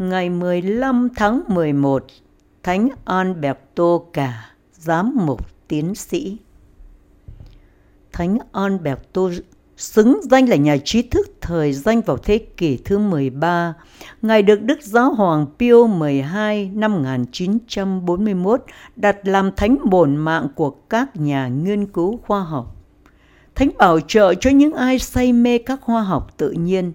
ngày 15 tháng 11, Thánh Alberto Cả, giám mục tiến sĩ. Thánh Alberto xứng danh là nhà trí thức thời danh vào thế kỷ thứ 13. Ngài được Đức Giáo hoàng Pio XII năm 1941 đặt làm thánh bổn mạng của các nhà nghiên cứu khoa học. Thánh bảo trợ cho những ai say mê các khoa học tự nhiên.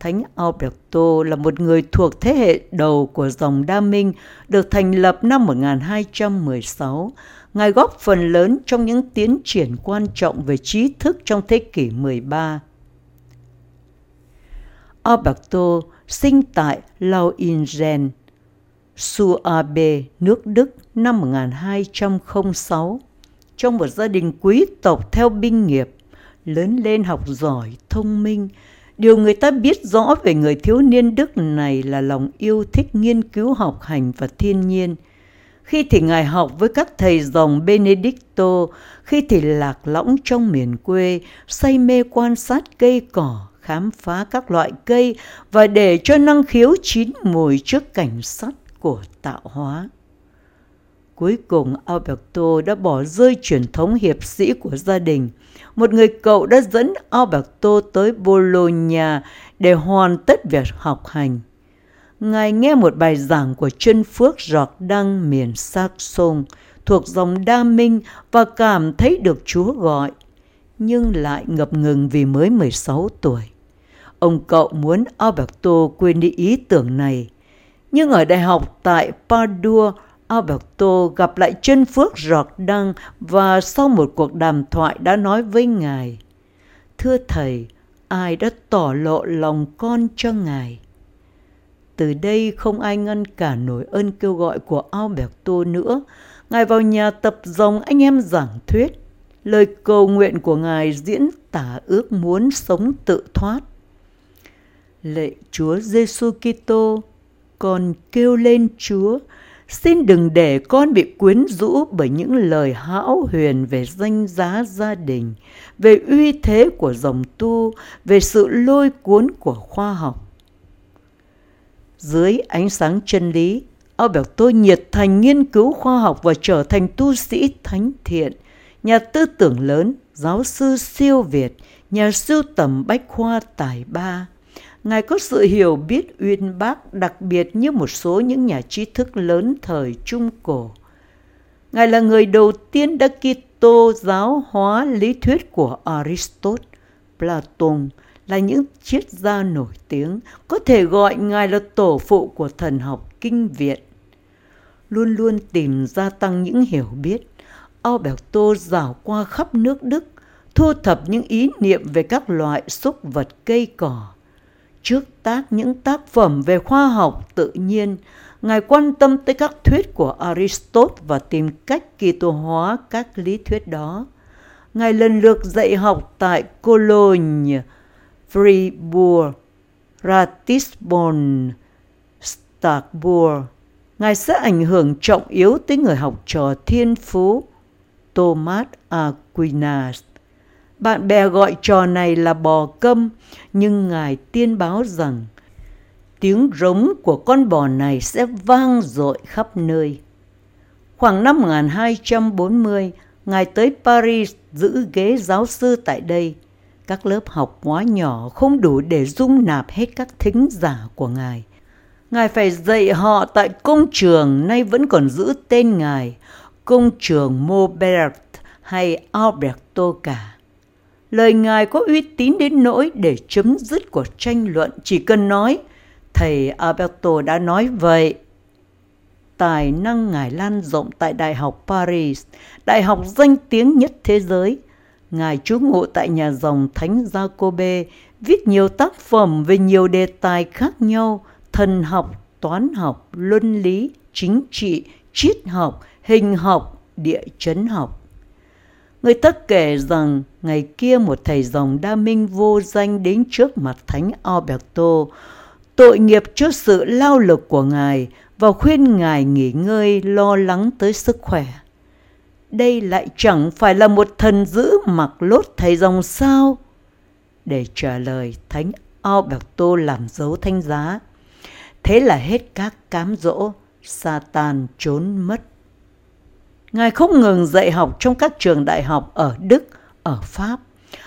Thánh Alberto là một người thuộc thế hệ đầu của dòng Đa Minh, được thành lập năm 1216. Ngài góp phần lớn trong những tiến triển quan trọng về trí thức trong thế kỷ 13. Alberto sinh tại Lauingen, Suabe, nước Đức năm 1206 trong một gia đình quý tộc theo binh nghiệp, lớn lên học giỏi, thông minh. Điều người ta biết rõ về người thiếu niên Đức này là lòng yêu thích nghiên cứu học hành và thiên nhiên. Khi thì Ngài học với các thầy dòng Benedicto, khi thì lạc lõng trong miền quê, say mê quan sát cây cỏ, khám phá các loại cây và để cho năng khiếu chín mùi trước cảnh sắc của tạo hóa. Cuối cùng Alberto đã bỏ rơi truyền thống hiệp sĩ của gia đình. Một người cậu đã dẫn Alberto tới Bologna để hoàn tất việc học hành. Ngài nghe một bài giảng của chân phước Giọt Đăng miền Saxon thuộc dòng Đa Minh và cảm thấy được Chúa gọi, nhưng lại ngập ngừng vì mới 16 tuổi. Ông cậu muốn Alberto quên đi ý tưởng này, nhưng ở đại học tại Padua, Alberto gặp lại chân phước Giọt Đăng và sau một cuộc đàm thoại đã nói với Ngài, Thưa Thầy, ai đã tỏ lộ lòng con cho Ngài? Từ đây không ai ngăn cản nổi ơn kêu gọi của Alberto nữa. Ngài vào nhà tập dòng anh em giảng thuyết. Lời cầu nguyện của Ngài diễn tả ước muốn sống tự thoát. Lạy Chúa Giêsu Kitô, con kêu lên Chúa, xin đừng để con bị quyến rũ bởi những lời hão huyền về danh giá gia đình, về uy thế của dòng tu, về sự lôi cuốn của khoa học dưới ánh sáng chân lý, Alberto nhiệt thành nghiên cứu khoa học và trở thành tu sĩ thánh thiện, nhà tư tưởng lớn, giáo sư siêu Việt, nhà sưu tầm bách khoa tài ba. Ngài có sự hiểu biết uyên bác đặc biệt như một số những nhà trí thức lớn thời Trung Cổ. Ngài là người đầu tiên đã Kitô giáo hóa lý thuyết của Aristotle, Platon, là những triết gia nổi tiếng, có thể gọi Ngài là tổ phụ của thần học kinh viện. Luôn luôn tìm gia tăng những hiểu biết, Alberto dạo qua khắp nước Đức, thu thập những ý niệm về các loại súc vật cây cỏ. Trước tác những tác phẩm về khoa học tự nhiên, Ngài quan tâm tới các thuyết của Aristotle và tìm cách kỳ tô hóa các lý thuyết đó. Ngài lần lượt dạy học tại Cologne, Fribourg, Ratisbonne, starkburg Ngài sẽ ảnh hưởng trọng yếu tới người học trò thiên phú Thomas Aquinas. Bạn bè gọi trò này là bò câm, nhưng Ngài tiên báo rằng tiếng rống của con bò này sẽ vang dội khắp nơi. Khoảng năm 1240, Ngài tới Paris giữ ghế giáo sư tại đây – các lớp học quá nhỏ không đủ để dung nạp hết các thính giả của Ngài. Ngài phải dạy họ tại công trường nay vẫn còn giữ tên Ngài, công trường Mobert hay Alberto cả. Lời Ngài có uy tín đến nỗi để chấm dứt cuộc tranh luận chỉ cần nói, thầy Alberto đã nói vậy. Tài năng Ngài lan rộng tại Đại học Paris, đại học danh tiếng nhất thế giới, Ngài trú ngụ tại nhà dòng Thánh Jacobe, viết nhiều tác phẩm về nhiều đề tài khác nhau, thần học, toán học, luân lý, chính trị, triết học, hình học, địa chấn học. Người ta kể rằng ngày kia một thầy dòng đa minh vô danh đến trước mặt Thánh Alberto, tội nghiệp trước sự lao lực của Ngài và khuyên Ngài nghỉ ngơi lo lắng tới sức khỏe đây lại chẳng phải là một thần giữ mặc lốt thầy dòng sao? Để trả lời, Thánh Alberto làm dấu thanh giá. Thế là hết các cám dỗ, Satan trốn mất. Ngài không ngừng dạy học trong các trường đại học ở Đức, ở Pháp.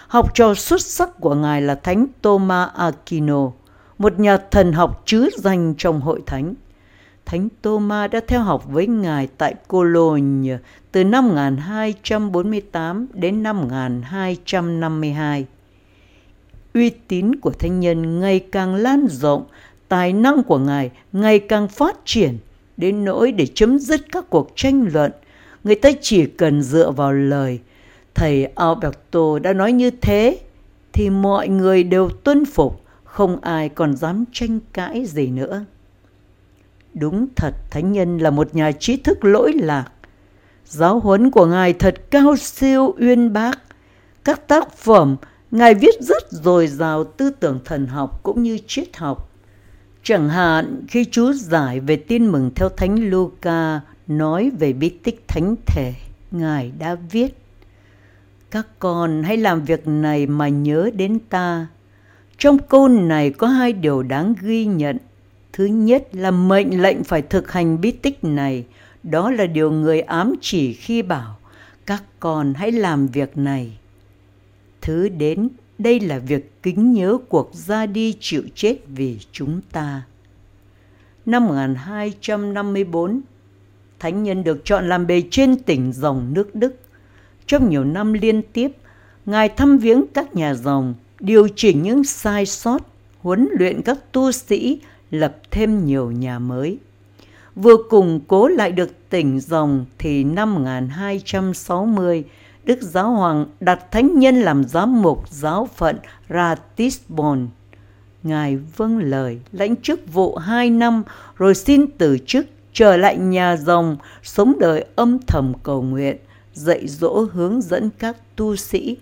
Học trò xuất sắc của Ngài là Thánh Thomas Aquino, một nhà thần học chứ danh trong hội thánh. Thánh Thomas đã theo học với Ngài tại Cologne từ năm 1248 đến năm 1252. Uy tín của thánh nhân ngày càng lan rộng, tài năng của Ngài ngày càng phát triển, đến nỗi để chấm dứt các cuộc tranh luận, người ta chỉ cần dựa vào lời. Thầy Alberto đã nói như thế, thì mọi người đều tuân phục, không ai còn dám tranh cãi gì nữa. Đúng thật, Thánh Nhân là một nhà trí thức lỗi lạc. Giáo huấn của Ngài thật cao siêu uyên bác. Các tác phẩm Ngài viết rất dồi dào tư tưởng thần học cũng như triết học. Chẳng hạn khi chú giải về tin mừng theo Thánh Luca nói về bí tích thánh thể, Ngài đã viết Các con hãy làm việc này mà nhớ đến ta. Trong câu này có hai điều đáng ghi nhận. Thứ nhất là mệnh lệnh phải thực hành bí tích này, đó là điều người ám chỉ khi bảo các con hãy làm việc này. Thứ đến, đây là việc kính nhớ cuộc ra đi chịu chết vì chúng ta. Năm 1254, Thánh nhân được chọn làm bề trên tỉnh dòng nước Đức. Trong nhiều năm liên tiếp, Ngài thăm viếng các nhà dòng, điều chỉnh những sai sót, huấn luyện các tu sĩ lập thêm nhiều nhà mới. Vừa củng cố lại được tỉnh dòng thì năm 1260, Đức Giáo Hoàng đặt thánh nhân làm giám mục giáo phận Ratisbon. Ngài vâng lời lãnh chức vụ hai năm rồi xin từ chức trở lại nhà dòng, sống đời âm thầm cầu nguyện, dạy dỗ hướng dẫn các tu sĩ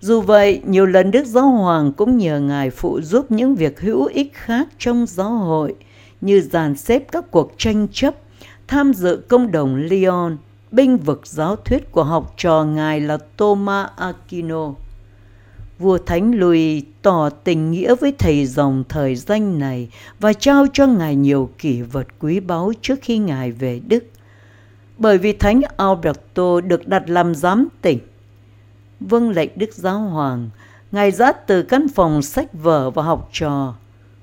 dù vậy, nhiều lần Đức Giáo Hoàng cũng nhờ Ngài phụ giúp những việc hữu ích khác trong giáo hội, như dàn xếp các cuộc tranh chấp, tham dự công đồng Lyon, binh vực giáo thuyết của học trò Ngài là Thomas Aquino. Vua Thánh Louis tỏ tình nghĩa với thầy dòng thời danh này và trao cho Ngài nhiều kỷ vật quý báu trước khi Ngài về Đức. Bởi vì Thánh Alberto được đặt làm giám tỉnh, vâng lệnh Đức Giáo Hoàng, Ngài dắt từ căn phòng sách vở và học trò.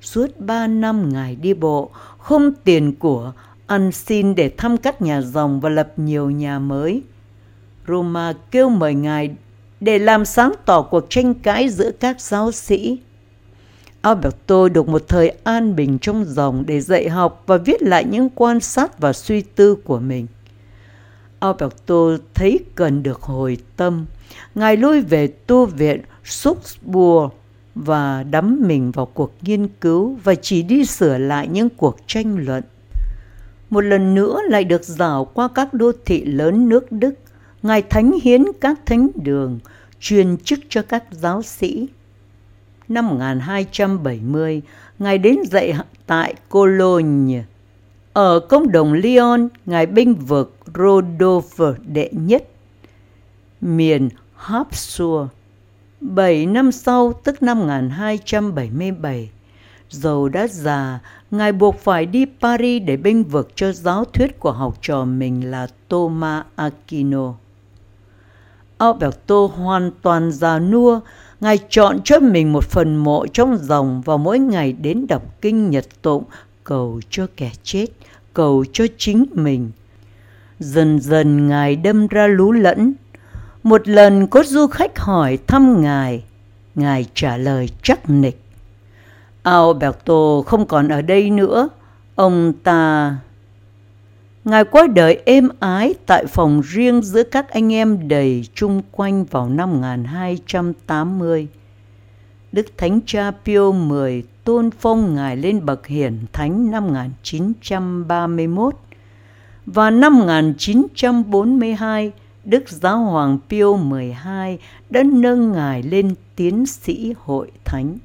Suốt ba năm Ngài đi bộ, không tiền của, ăn xin để thăm các nhà dòng và lập nhiều nhà mới. Roma kêu mời Ngài để làm sáng tỏ cuộc tranh cãi giữa các giáo sĩ. Alberto được một thời an bình trong dòng để dạy học và viết lại những quan sát và suy tư của mình. Alberto thấy cần được hồi tâm, Ngài lui về tu viện Suxburg và đắm mình vào cuộc nghiên cứu và chỉ đi sửa lại những cuộc tranh luận. Một lần nữa lại được dạo qua các đô thị lớn nước Đức, Ngài thánh hiến các thánh đường, truyền chức cho các giáo sĩ. Năm 1270, Ngài đến dạy tại Cologne. Ở công đồng Lyon, Ngài binh vực Rodolphe đệ nhất. Miền Habsburg. Bảy năm sau, tức năm 1277, dầu đã già, Ngài buộc phải đi Paris để binh vực cho giáo thuyết của học trò mình là Thomas Aquino. Alberto hoàn toàn già nua, Ngài chọn cho mình một phần mộ trong dòng và mỗi ngày đến đọc kinh nhật tụng, cầu cho kẻ chết, cầu cho chính mình. Dần dần Ngài đâm ra lú lẫn, một lần có du khách hỏi thăm Ngài, Ngài trả lời chắc nịch. Alberto không còn ở đây nữa, ông ta... Ngài qua đời êm ái tại phòng riêng giữa các anh em đầy chung quanh vào năm 1280. Đức Thánh Cha Pio X tôn phong Ngài lên bậc hiển thánh năm 1931 và năm 1942 Đức Giáo Hoàng Pio XII đã nâng Ngài lên tiến sĩ hội thánh.